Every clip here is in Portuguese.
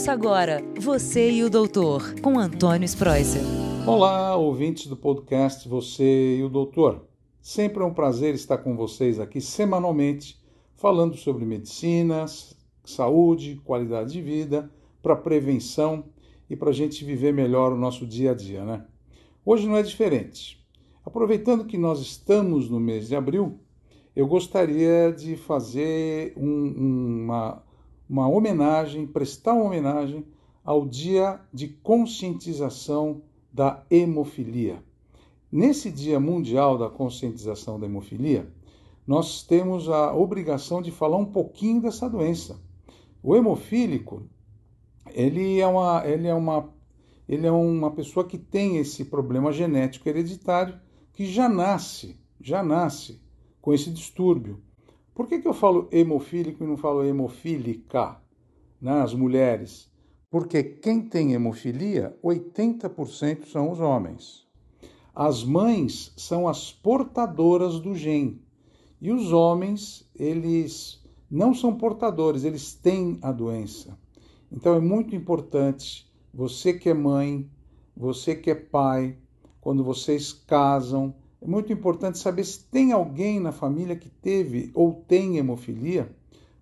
Ouça agora Você e o Doutor, com Antônio Spreuser. Olá, ouvintes do podcast Você e o Doutor. Sempre é um prazer estar com vocês aqui semanalmente, falando sobre medicina, saúde, qualidade de vida, para prevenção e para a gente viver melhor o nosso dia a dia, né? Hoje não é diferente. Aproveitando que nós estamos no mês de abril, eu gostaria de fazer um, uma, uma homenagem, prestar uma homenagem ao Dia de Conscientização da Hemofilia. Nesse Dia Mundial da Conscientização da Hemofilia, nós temos a obrigação de falar um pouquinho dessa doença. O hemofílico, ele é uma, ele é uma, ele é uma pessoa que tem esse problema genético hereditário que já nasce, já nasce com esse distúrbio. Por que, que eu falo hemofílico e não falo hemofílica nas né, mulheres? Porque quem tem hemofilia, 80% são os homens. As mães são as portadoras do gene. E os homens, eles não são portadores, eles têm a doença. Então é muito importante, você que é mãe, você que é pai, quando vocês casam, é muito importante saber se tem alguém na família que teve ou tem hemofilia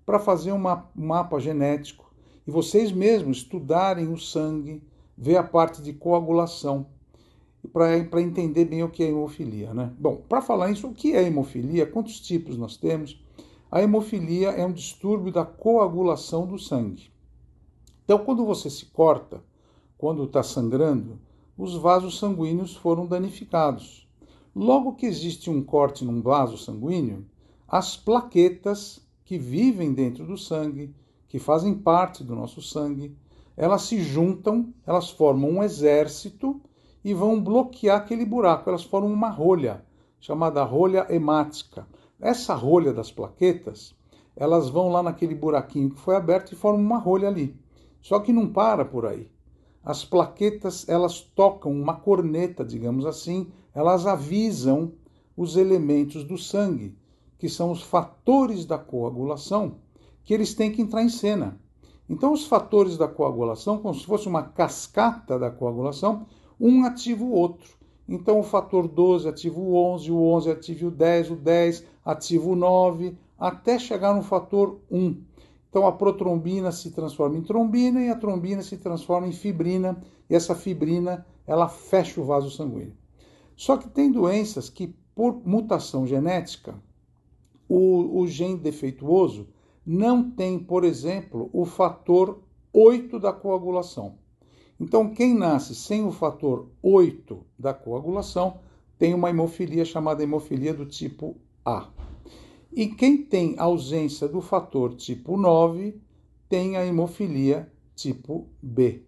para fazer um mapa genético e vocês mesmos estudarem o sangue, ver a parte de coagulação para entender bem o que é hemofilia. Né? Bom, para falar isso, o que é hemofilia? Quantos tipos nós temos? A hemofilia é um distúrbio da coagulação do sangue. Então, quando você se corta, quando está sangrando, os vasos sanguíneos foram danificados. Logo que existe um corte num vaso sanguíneo, as plaquetas que vivem dentro do sangue, que fazem parte do nosso sangue, elas se juntam, elas formam um exército e vão bloquear aquele buraco. Elas formam uma rolha, chamada rolha hemática. Essa rolha das plaquetas, elas vão lá naquele buraquinho que foi aberto e formam uma rolha ali. Só que não para por aí. As plaquetas, elas tocam uma corneta, digamos assim, elas avisam os elementos do sangue, que são os fatores da coagulação, que eles têm que entrar em cena. Então, os fatores da coagulação, como se fosse uma cascata da coagulação, um ativa o outro. Então, o fator 12 ativa o 11, o 11 ativa o 10, o 10 ativa o 9, até chegar no fator 1. Então, a protrombina se transforma em trombina e a trombina se transforma em fibrina, e essa fibrina ela fecha o vaso sanguíneo. Só que tem doenças que, por mutação genética, o, o gene defeituoso não tem, por exemplo, o fator 8 da coagulação. Então, quem nasce sem o fator 8 da coagulação tem uma hemofilia chamada hemofilia do tipo A. E quem tem ausência do fator tipo 9 tem a hemofilia tipo B.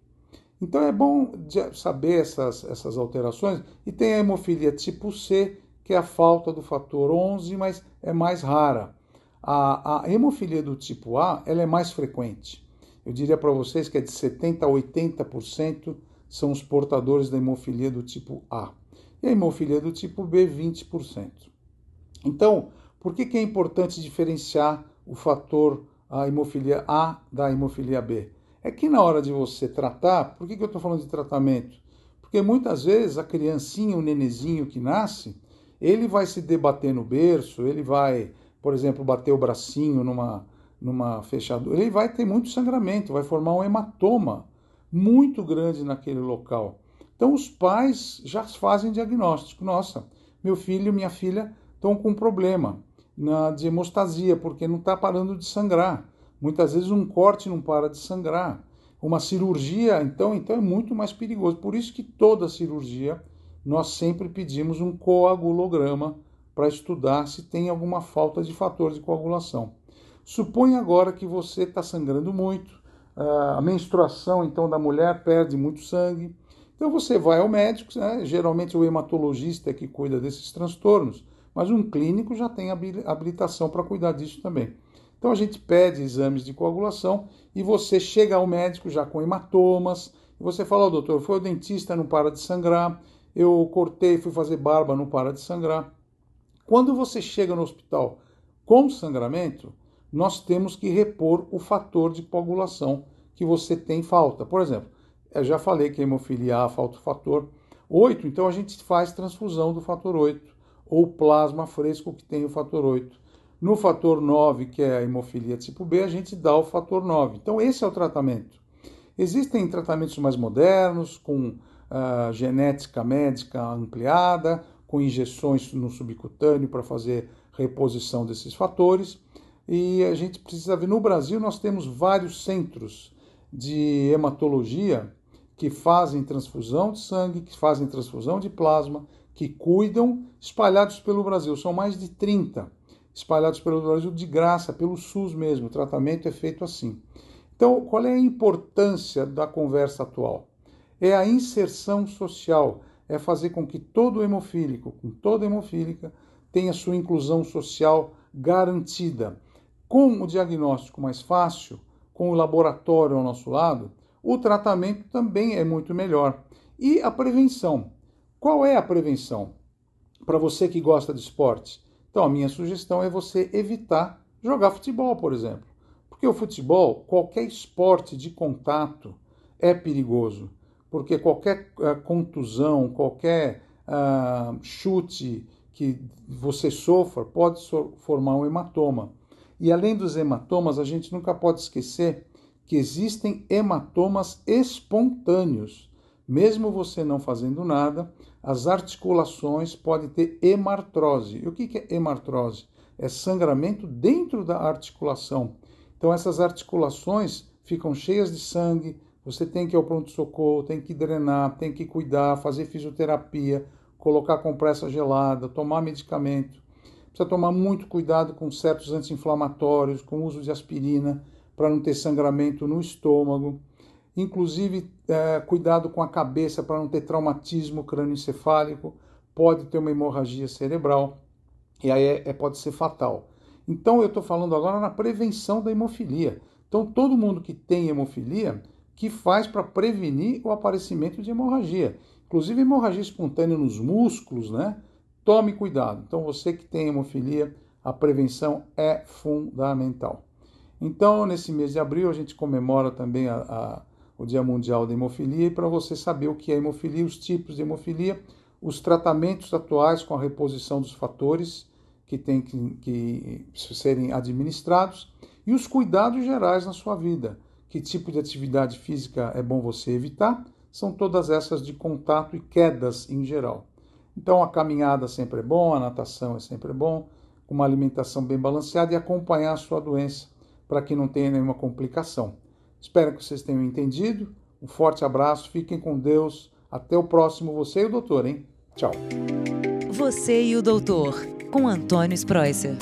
Então é bom saber essas, essas alterações. E tem a hemofilia tipo C, que é a falta do fator 11, mas é mais rara. A, a hemofilia do tipo A ela é mais frequente. Eu diria para vocês que é de 70% a 80% são os portadores da hemofilia do tipo A. E a hemofilia do tipo B, 20%. Então, por que, que é importante diferenciar o fator a hemofilia A da hemofilia B? É que na hora de você tratar, por que, que eu estou falando de tratamento? Porque muitas vezes a criancinha, o nenezinho que nasce, ele vai se debater no berço, ele vai, por exemplo, bater o bracinho numa, numa fechadura, ele vai ter muito sangramento, vai formar um hematoma muito grande naquele local. Então os pais já fazem diagnóstico. Nossa, meu filho, minha filha estão com problema na, de hemostasia, porque não está parando de sangrar. Muitas vezes um corte não para de sangrar. Uma cirurgia, então, então é muito mais perigoso. Por isso que toda cirurgia nós sempre pedimos um coagulograma para estudar se tem alguma falta de fator de coagulação. Suponha agora que você está sangrando muito, a menstruação então da mulher perde muito sangue. Então você vai ao médico, né? geralmente o hematologista é que cuida desses transtornos, mas um clínico já tem habilitação para cuidar disso também. Então a gente pede exames de coagulação e você chega ao médico já com hematomas. E você fala, oh, doutor, foi o dentista, não para de sangrar. Eu cortei, fui fazer barba, não para de sangrar. Quando você chega no hospital com sangramento, nós temos que repor o fator de coagulação, que você tem falta. Por exemplo, eu já falei que a hemofilia A falta o fator 8, então a gente faz transfusão do fator 8, ou plasma fresco que tem o fator 8. No fator 9, que é a hemofilia tipo B, a gente dá o fator 9. Então esse é o tratamento. Existem tratamentos mais modernos, com uh, genética médica ampliada, com injeções no subcutâneo para fazer reposição desses fatores. E a gente precisa ver, no Brasil nós temos vários centros de hematologia que fazem transfusão de sangue, que fazem transfusão de plasma, que cuidam, espalhados pelo Brasil. São mais de 30 espalhados pelo Brasil de graça, pelo SUS mesmo. O tratamento é feito assim. Então, qual é a importância da conversa atual? É a inserção social, é fazer com que todo hemofílico, com toda hemofílica, tenha sua inclusão social garantida. Com o diagnóstico mais fácil, com o laboratório ao nosso lado, o tratamento também é muito melhor. E a prevenção. Qual é a prevenção? Para você que gosta de esporte. Então, a minha sugestão é você evitar jogar futebol, por exemplo. Porque o futebol, qualquer esporte de contato, é perigoso. Porque qualquer uh, contusão, qualquer uh, chute que você sofra pode so formar um hematoma. E além dos hematomas, a gente nunca pode esquecer que existem hematomas espontâneos. Mesmo você não fazendo nada, as articulações podem ter hemartrose. E o que é hemartrose? É sangramento dentro da articulação. Então, essas articulações ficam cheias de sangue, você tem que ir ao pronto-socorro, tem que drenar, tem que cuidar, fazer fisioterapia, colocar compressa gelada, tomar medicamento. Precisa tomar muito cuidado com certos anti-inflamatórios, com o uso de aspirina, para não ter sangramento no estômago. Inclusive, é, cuidado com a cabeça para não ter traumatismo crânioencefálico, pode ter uma hemorragia cerebral e aí é, é pode ser fatal. Então, eu estou falando agora na prevenção da hemofilia. Então, todo mundo que tem hemofilia, que faz para prevenir o aparecimento de hemorragia. Inclusive, hemorragia espontânea nos músculos, né? Tome cuidado. Então, você que tem hemofilia, a prevenção é fundamental. Então, nesse mês de abril, a gente comemora também a, a, o Dia Mundial da Hemofilia. E para você saber o que é hemofilia, os tipos de hemofilia, os tratamentos atuais com a reposição dos fatores que têm que, que serem administrados e os cuidados gerais na sua vida. Que tipo de atividade física é bom você evitar? São todas essas de contato e quedas em geral. Então, a caminhada sempre é bom, a natação é sempre bom, uma alimentação bem balanceada e acompanhar a sua doença para que não tenha nenhuma complicação. Espero que vocês tenham entendido. Um forte abraço, fiquem com Deus. Até o próximo, você e o doutor, hein? Tchau. Você e o doutor, com Antônio Spreuser.